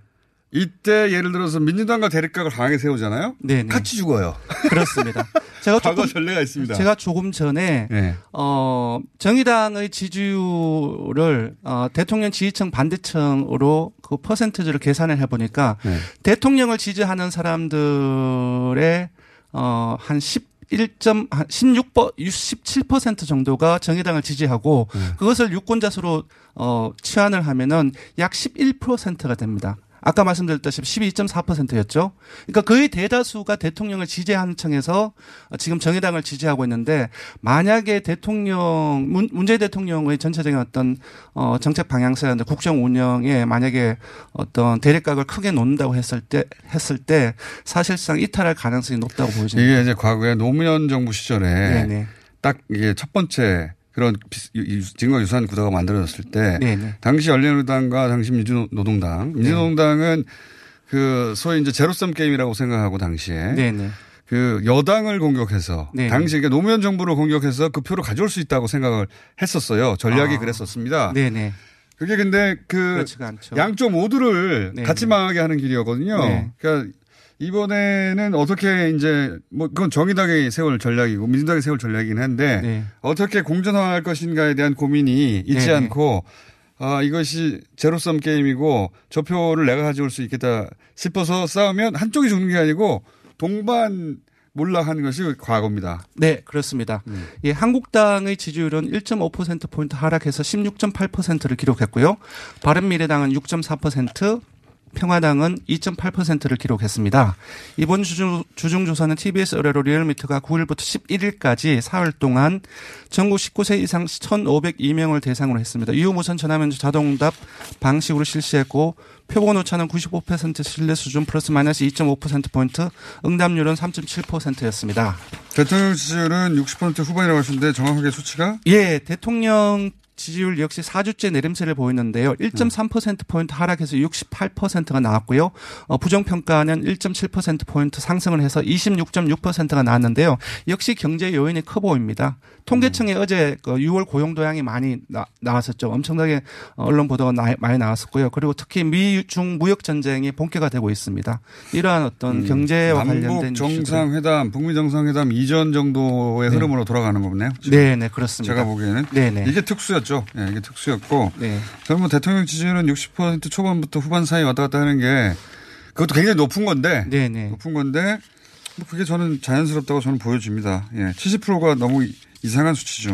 이때 예를 들어서 민주당과 대립각을 강하게 세우잖아요. 네, 네. 같이 죽어요. 그렇습니다. 제가 과거 조금 전례가 있습니다. 제가 조금 전에 네. 어 정의당의 지지율을 어 대통령 지지층 반대층으로 그 퍼센트지를 계산을 해 보니까 네. 대통령을 지지하는 사람들의 어 한 11점 한 16%, 17% 정도가 정의당을 지지하고 네. 그것을 유권자 수로 어 치환을 하면은 약 11%가 됩니다. 아까 말씀드렸다시피 12.4%였죠. 그러니까 거의 대다수가 대통령을 지지하는 층에서 지금 정의당을 지지하고 있는데 만약에 대통령 문, 문재인 대통령의 전체적인 어떤 어 정책 방향성이나 국정 운영에 만약에 어떤 대립각을 크게 놓는다고 했을 때 했을 때 사실상 이탈할 가능성이 높다고 보여집니다. 이게 이제 과거에 노무현 정부 시절에 네네. 딱 이게 첫 번째 그런 지금과 유사한 구도가 만들어졌을 때 네네. 당시 열린우리당과 당시 민주노동당 민주노동당은 그 소위 이제 제로섬 게임이라고 생각하고 당시에 네네. 그 여당을 공격해서 네네. 당시 이게 노무현 정부를 공격해서 그 표를 가져올 수 있다고 생각을 했었어요. 전략이 아. 그랬었습니다. 네네. 그게 근데 그. 양쪽 모두를. 같이 망하게 하는 길이었거든요. 네. 그러니까 이번에는 어떻게 이제 뭐 그건 정의당이 세울 전략이고 민주당이 세울 전략이긴 한데 네. 어떻게 공존할 것인가에 대한 고민이 있지 네네. 않고 아 이것이 제로섬 게임이고 저 표를 내가 가져올 수 있겠다 싶어서 싸우면 한쪽이 죽는 게 아니고 동반 몰락하는 것이 과거입니다. 네, 그렇습니다. 예, 한국당의 지지율은 1.5%포인트 하락해서 16.8%를 기록했고요. 바른미래당은 6.4%, 평화당은 2.8%를 기록했습니다. 이번 주중, 주중조사는 TBS 의뢰로 리얼미터가 9일부터 11일까지 사흘 동안 전국 19세 이상 1,502명을 대상으로 했습니다. 유무선 전화면접 자동응답 방식으로 실시했고 표본 오차는 95% 신뢰 수준 플러스 마이너스 2.5%포인트, 응답률은 3.7%였습니다. 대통령 지지율은 60% 후반이라고 하셨는데 정확하게 수치가 예, 대통령 지지율 역시 4주째 내림세를 보였는데요. 1.3%포인트 하락해서 68%가 나왔고요. 어, 부정평가는 1.7%포인트 상승을 해서 26.6%가 나왔는데요. 역시 경제 요인이 커 보입니다. 통계청에 어제 그 6월 고용 도양이 많이 나, 나왔었죠. 엄청나게 언론 보도가 나, 많이 나왔었고요. 그리고 특히 미중 무역 전쟁이 본격화 되고 있습니다. 이러한 어떤 경제와 관련된 음, 정상회담, 북미 정상회담 이전 정도의 네. 흐름으로 돌아가는 거네요. 네, 네, 그렇습니다. 제가 보기에는 네 네. 이게 특수였죠. 예, 이게 특수였고 네. 저는 뭐 대통령 지지율은 60% 초반부터 후반 사이 왔다 갔다 하는 게 그것도 굉장히 높은 건데 네네. 높은 건데 뭐 그게 저는 자연스럽다고 저는 보여집니다. 예, 70%가 너무 이- 이상한 수치죠.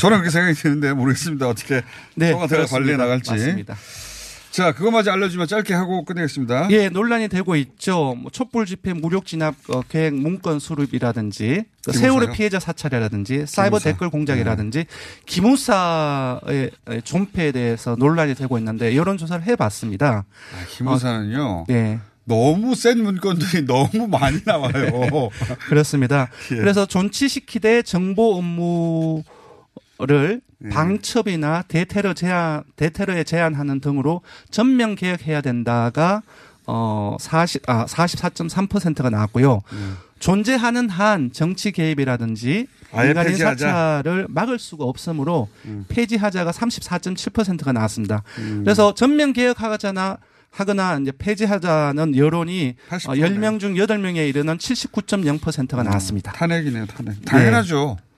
저는 그렇게 생각이 드는데 모르겠습니다. 어떻게 네, 청와대가 그렇습니다. 관리해 나갈지. 맞습니다. 자, 그것마저 알려주면 짧게 하고 끝내겠습니다. 예, 논란이 되고 있죠. 뭐 촛불 집회 무력 진압 어, 계획 문건 수립이라든지 그? 세월호 피해자 사찰이라든지 사이버 기무사. 댓글 공작이라든지 기무사의 존폐에 대해서 논란이 되고 있는데 여론 조사를 해봤습니다. 기무사는요. 어, 네. 너무 센 문건들이 너무 많이 나와요. 그렇습니다. 예. 그래서 존치시키되 정보 업무 를 예. 방첩이나 대테러 제한, 대테러에 제한하는 등으로 전면 개혁해야 된다가 어, 40, 아, 44.3%가 나왔고요. 존재하는 한 정치 개입이라든지 음. 민간인. 사찰을 막을 수가 없으므로 음. 폐지하자가 34.7%가 나왔습니다. 음. 그래서 전면 개혁하자나 하거나 이제 폐지하자는 여론이 80% 어, 10명 중 8명에 이르는 79.0%가 나왔습니다. 탄핵이네요, 탄핵. 당연하죠. 다- 이게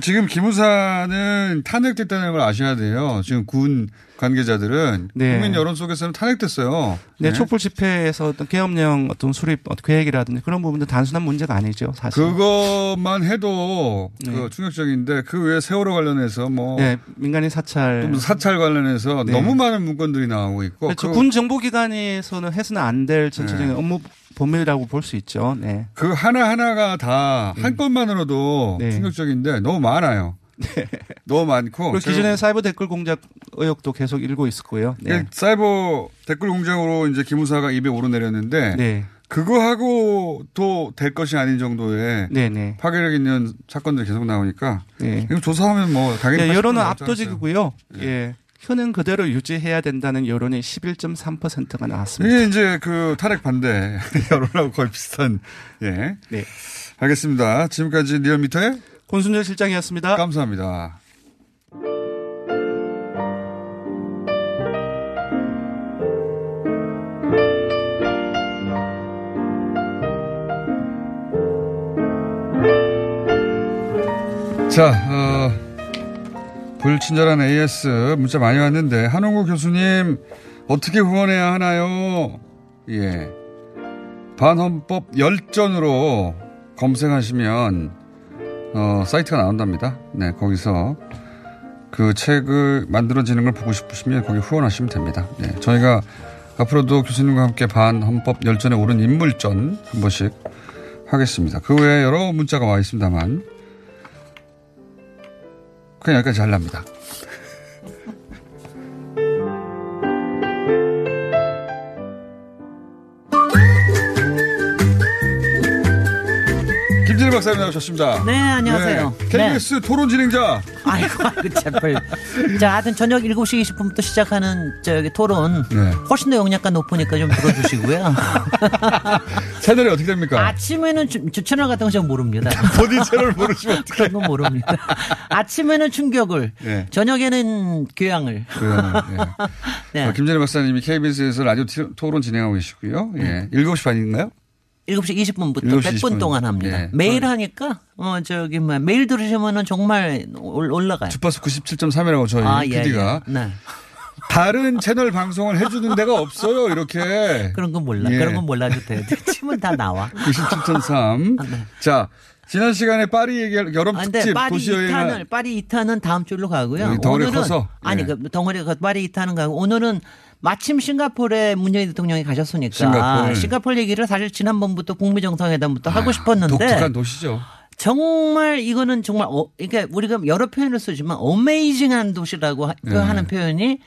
지금 기무사는 탄핵됐다는 걸 아셔야 돼요. 지금 군 관계자들은 네. 국민 여론 속에서는 탄핵됐어요. 네, 촛불 집회에서 어떤 계엄령 어떤 수립 계획이라든지 그런 부분도 단순한 문제가 아니죠, 사실. 그것만 해도 네. 그 충격적인데 그 외에 세월호 관련해서 뭐 네, 민간인 사찰. 또 사찰 관련해서 네. 너무 많은 문건들이 나오고 있고 그렇죠. 그, 군 정보기관에서는 해서는 안 될 전체적인 네. 업무 범위라고 볼 수 있죠. 네. 그 하나 하나가 다 한 건만으로도 네. 충격적인데 너무 많아요. 너무 많고 그리고 기존에 사이버 댓글 공작 의혹도 계속 일고 있었고요. 네. 이게 사이버 댓글 공작으로 이제 기무사가 입에 오르내렸는데 네. 그거 하고 또 될 것이 아닌 정도의 네네. 파괴력 있는 사건들이 계속 나오니까 네. 이거 조사하면 뭐 당연히 네, 80% 여론은 압도적이고요. 네. 예. 현행 그대로 유지해야 된다는 여론이 11.3%가 나왔습니다. 이게 이제 그 탄핵 반대 여론하고 거의 비슷한 예. 네. 알겠습니다. 지금까지 리얼미터의 권순열 실장이었습니다. 감사합니다. 자, 어, 불친절한 AS 문자 많이 왔는데 한홍구 교수님 어떻게 후원해야 하나요? 예. 반헌법 열전으로 검색하시면 어, 사이트가 나온답니다. 네, 거기서 그 책을 만들어지는 걸 보고 싶으시면 거기 후원하시면 됩니다. 네, 저희가 앞으로도 교수님과 함께 반헌법 열전에 오른 인물전 한 번씩 하겠습니다. 그 외에 여러 문자가 와 있습니다만 그냥 여기까지 할랍니다. 김진일 박사님 나오셨습니다. 네, 안녕하세요. 네, KBS 토론 진행자. 아이고, 아이고, 제발. 자, 하여튼 저녁 7시 20분부터 시작하는 저기 토론. 네. 훨씬 더 영양가 높으니까 좀 들어주시고요. 채널이 어떻게 됩니까? 아침에는 주, 주 채널 같은 거잘 모릅니다. 본인 채널 모르시면 어떡해. 그런 건 모릅니다. 아침에는 충격을, 네. 저녁에는 교양을. 그러면, 예. 네. 어, 김진일 박사님이 KBS에서 라디오 티- 토론 진행하고 계시고요. 예. 7시 반인가요? 7시 20분부터 7시 100분 20분. 동안 합니다. 네. 매일 하니까, 어, 저기, 뭐, 매일 들으시면은 정말 올- 올라가요. 주파수 97.3이라고 저희 아, 예, PD가. 예. 네. 다른 채널 방송을 해주는 데가 없어요, 이렇게. 그런 건 몰라. 예. 그런 건 몰라도 돼. 치면 다 나와. 97.3. 자, 지난 시간에 파리 얘기 여름 아, 특집 파리 도시 여행을 2탄을 파리 2탄은 다음 주로 가고요. 덩어리가 오늘은 커서? 아니 예. 그 덩어리가 파리 2탄은 가고 오늘은 마침 싱가포르에 문재인 대통령이 가셨으니까 싱가포르. 싱가포르 얘기를 사실 지난번부터 북미 정상회담부터 하고 싶었는데 독특한 도시죠. 정말 이거는 정말 어, 그러니까 우리가 여러 표현을 쓰지만 어메이징한 도시라고 하, 그 네. 하는 표현이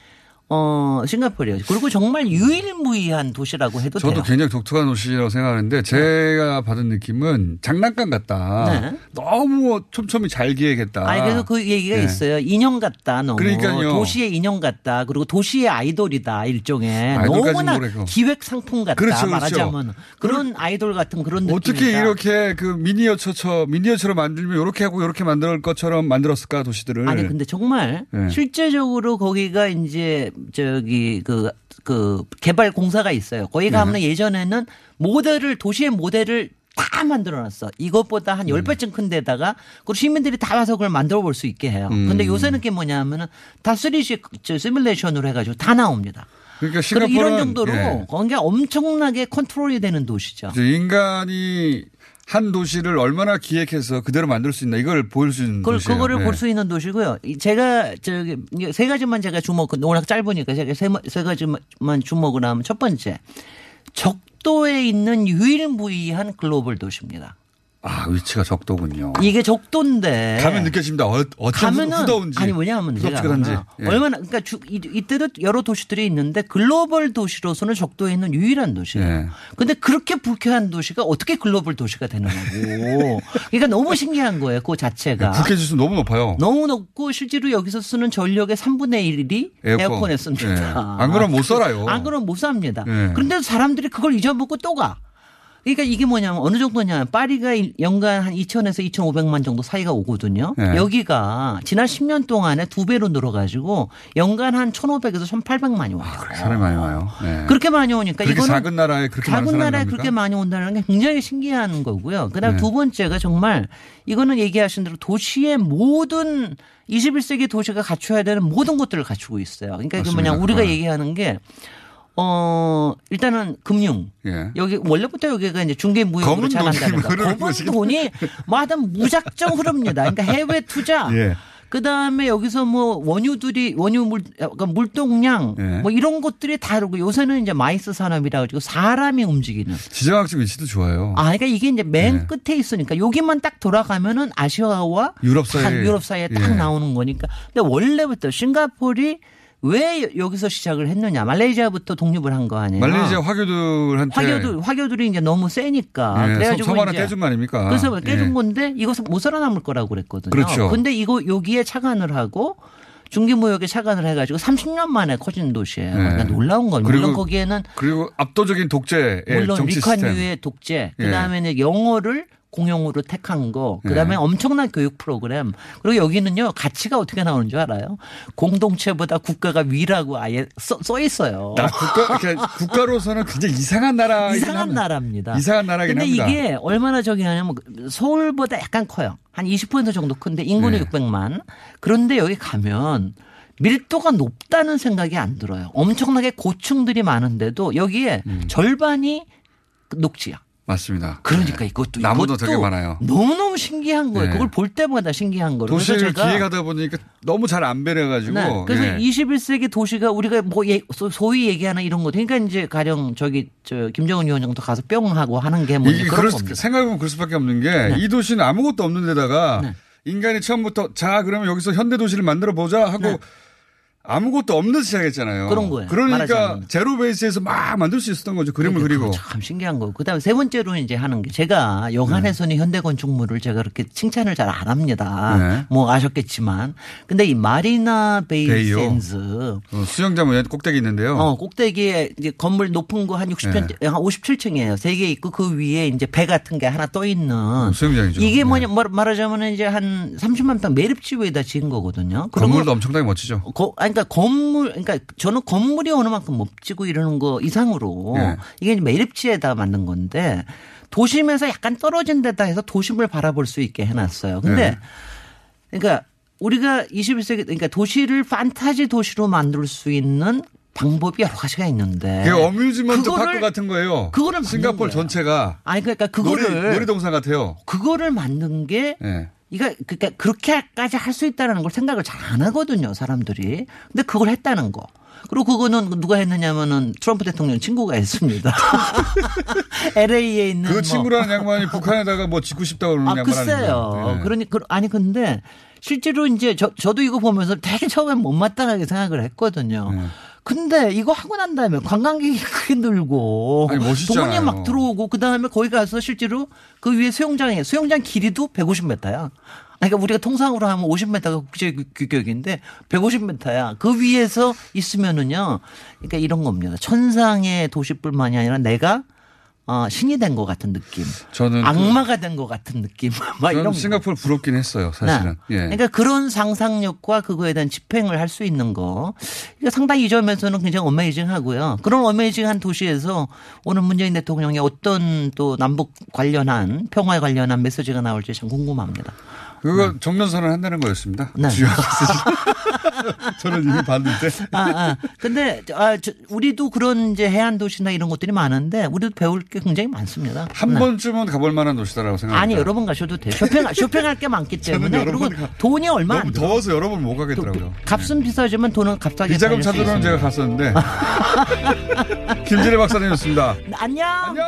어, 싱가포르요. 그리고 정말 유일무이한 도시라고 해도 저도 돼요. 굉장히 독특한 도시라고 생각하는데 제가 받은 느낌은 장난감 같다. 네. 너무 촘촘히 잘 기획했다. 아니, 그래서 그 얘기가 네. 있어요. 인형 같다, 너무. 그러니까요. 도시의 인형 같다. 그리고 도시의 아이돌이다, 일종의. 너무나 모르겠고. 기획 상품 같다. 그렇죠, 그렇죠. 말하자면. 그런 아이돌 같은 그런 느낌. 어떻게 이렇게 그 미니어처처 미니어처로 만들면 이렇게 하고 이렇게 만들 것처럼 만들었을까 도시들을. 아니 근데 정말 네. 실제적으로 거기가 이제 저기 그, 그 개발 공사가 있어요. 거기 네. 가면 예전에는 모델을 도시의 모델을 다 만들어 놨어. 이것보다 한 음. 10배쯤 큰 데다가 그리고 시민들이 다 와서 그걸 만들어 볼 수 있게 해요. 음. 근데 요새는 게 뭐냐면은 다 3D 저 시뮬레이션으로 해가지고 다 나옵니다. 그러니까 그리고 이런 정도로 예. 거기가 엄청나게 컨트롤이 되는 도시죠. 인간이 한 도시를 얼마나 기획해서 그대로 만들 수 있나 이걸 보일 수 있는 그걸, 도시예요. 그거를 예. 볼수 있는 도시고요. 이 제가 저기 세 가지만 제가 주목, 워낙 짧으니까 제가 세, 세 가지만 주목을 하면 첫 번째 적도에 있는 유일무이한 글로벌 도시입니다. 아 위치가 적도군요. 이게 적도인데 가면 느껴집니다. 어, 가면은 후더운지. 아니 뭐냐면 제가. 예. 얼마나 그러니까 주, 이, 이때도 여러 도시들이 있는데 글로벌 도시로서는 적도에 있는 유일한 도시예요. 예. 근데 그렇게 불쾌한 도시가 어떻게 글로벌 도시가 되는 거고. 그러니까 너무 신기한 거예요. 그 자체가. 불쾌 지수 너무 높아요. 너무 높고 실제로 여기서 쓰는 전력의 3분의 1이 에어컨. 에어컨. 에 씁니다. 예. 안 그러면 못 살아요. 안 그러면 못 삽니다. 예. 그런데 사람들이 그걸 잊어먹고 또 가. 그러니까 이게 뭐냐면 어느 정도냐면 파리가 일- 연간 한 2천에서 2,500만 정도 사이가 오거든요. 예. 여기가 지난 10년 동안에 두 배로 늘어가지고 연간 한 1,500에서 1,800만이 와요. 사람이 많이 와요. 예. 그렇게 많이 오니까 그렇게 이거는 작은 나라에 그렇게 작은 나라에? 그렇게 많이 온다는 게 굉장히 신기한 거고요. 그다음 네. 두 번째가 정말 이거는 얘기하신 대로 도시의 모든 21세기 도시가 갖춰야 되는 모든 것들을 갖추고 있어요. 그러니까 그 뭐냐. 우리가 네. 얘기하는 게 어, 일단은 금융. 예. 여기 원래부터 여기가 이제 중개 무역으로 잘한다는 거. 검은 돈이 뭐 하여튼 무작정 흐릅니다. 그러니까 해외 투자. 예. 그 다음에 여기서 뭐 원유들이 원유 물 약간 물동량 예. 뭐 이런 것들이 다르고 요새는 이제 MICE 산업이라 가지고 사람이 움직이는. 지정학적 위치도 좋아요. 아, 그러니까 이게 이제 맨 네. 끝에 있으니까 여기만 딱 돌아가면은 아시아와 유럽 사이에. 딱 유럽 사이에 딱 예. 나오는 거니까. 근데 원래부터 싱가포르이 왜 여기서 시작을 했느냐? 말레이시아부터 독립을 한 거 아니에요? 말레이시아 화교들한테 화교들 화교들이 이제 너무 세니까 예, 그래가지고 섬 하나 이제 떼준 거 아닙니까? 그래서 깨준 예. 건데 이것은 못 살아남을 거라고 그랬거든요. 그렇죠. 근데 이거 여기에 착안을 하고 중기무역에 착안을 해가지고 30년 만에 커진 도시예요. 예. 그러니까 놀라운 건 물론 거기에는 그리고 압도적인 독재의 물론 정치 시스템. 리콴유의 독재, 예. 그다음에 이제 영어를 공용으로 택한 거, 그다음에 예. 엄청난 교육 프로그램. 그리고 여기는요 가치가 어떻게 나오는 줄 알아요? 공동체보다 국가가 위라고 아예 써, 써 있어요. 나 국가 그러니까 국가로서는 굉장히 이상한 나라 이상한 나라입니다. 이상한 나라긴 근데 합니다. 이게 얼마나 저기 하냐면 서울보다 약간 커요. 한 20% 정도 큰데 인구는 네. 600만. 그런데 여기 가면 밀도가 높다는 생각이 안 들어요. 엄청나게 고층들이 많은데도 여기에 음. 절반이 녹지야. 맞습니다. 그러니까 이것도 나무도 되게 많아요. 너무너무 신기한 거예요. 네. 그걸 볼 때마다 신기한 거예요. 도시를 기획하다 보니까 너무 잘 안 배려가지고. 네. 그래서 예. 21세기 도시가 우리가 뭐 예- 소- 소위 얘기하는 이런 거 그러니까 이제 가령 저기 저 김정은 위원장도 가서 뿅 하고 하는 게 뭐 그런 겁니다. 수, 생각해보면 그럴 수밖에 없는 게 이 도시는 아무것도 없는 데다가 인간이 처음부터 자 그러면 여기서 현대 도시를 만들어 보자 하고 아무것도 없는 시작했잖아요. 그런 거예요. 그러니까. 제로 베이스에서 막 만들 수 있었던 거죠. 그림을 그러니까 그리고. 참 신기한 거고. 그다음에 세 번째로 이제 하는 게 제가 여간에서는 현대 건축물을 제가 그렇게 칭찬을 잘 안 합니다. 네. 뭐 아셨겠지만. 근데 이 마리나 베이 베이요. 샌즈 어, 수영장 위에 꼭대기 있는데요. 어, 꼭대기에 이제 건물 높은 거 한 60편, 네. 한 57층이에요. 세 개 있고 그 위에 이제 배 같은 게 하나 떠 있는. 수영장이죠. 이게 네. 뭐냐, 말- 말하자면 이제 한 30만 평 매립지 위에다 지은 거거든요. 건물도 엄청나게 멋지죠. 거, 아니, 그러니까 건물, 그러니까 저는 건물이 어느 만큼 멋지고 이러는 거 이상으로 네. 이게 매립지에다 만든 건데 도심에서 약간 떨어진 데다 해서 도심을 바라볼 수 있게 해놨어요. 근데 네. 그러니까 우리가 21세기 그러니까 도시를 판타지 도시로 만들 수 있는 방법이 여러 가지가 있는데 그게 어뮤즈먼트 파크 같은 거예요. 그거를 거예요. 전체가 아니 그러니까 그거를 놀이, 놀이동산 같아요. 그거를 만든 게 예. 이거 그러니까 그렇게까지 할 수 있다는 걸 생각을 잘 안 하거든요, 사람들이. 근데 그걸 했다는 거. 그리고 그거는 누가 했느냐면은 트럼프 대통령 친구가 했습니다. LA에 있는 그 뭐 친구라는 양반이 북한에다가 뭐 짓고 싶다고 그러는 아, 양반 글쎄요. 아닙니까? 예. 그러니, 그, 아니, 근데 실제로 이제 저, 저도 이거 보면서 되게 처음엔 못마땅하게 생각을 했거든요. 네. 근데 이거 하고 난 다음에 관광객이 크게 늘고 아니. 돈이 막 들어오고 그 다음에 거기 가서 실제로 그 위에 수영장에 수영장 길이도 150m야. 그러니까 우리가 통상으로 하면 50m가 국제 규- 규격인데 150m야. 그 위에서 있으면은요. 그러니까 이런 겁니다. 천상의 도시뿐만이 아니라 내가 어, 신이 된 것 같은 느낌. 저는 그- 악마가 된것 같은 느낌. 막 저는 이런 거. 싱가포르 부럽긴 했어요, 사실은. 네. 예. 그러니까 그런 상상력과 그거에 대한 집행을 할 수 있는 거. 이거 상당히 이 점에서는 굉장히 어메이징 하고요. 그런 어메이징한 도시에서 오늘 문재인 대통령의 어떤 또 남북 관련한 평화에 관련한 메시지가 나올지 참 궁금합니다. 그거 정면선을 한다는 거였습니다. 네. 메시지. 저는 이미 봤는데. 아, 아. 근데, 아, 저, 우리도 그런 이제 해안 도시나 이런 것들이 많은데 우리도 배울 게 굉장히 많습니다. 한 네. 번쯤은 가볼 만한 도시다라고 생각합니다. 아니, 여러 번 가셔도 돼요. 쇼핑, 쇼핑할 게 많기 때문에. 그리고 번 가- 돈이 얼마 안 너무. 더워서 여러 번 못 가겠더라고요. 값은 비싸지만 돈은 값싸게 비자금 찾으러는 제가. 갔었는데. 김진애 박사님이었습니다. 안녕. 안녕.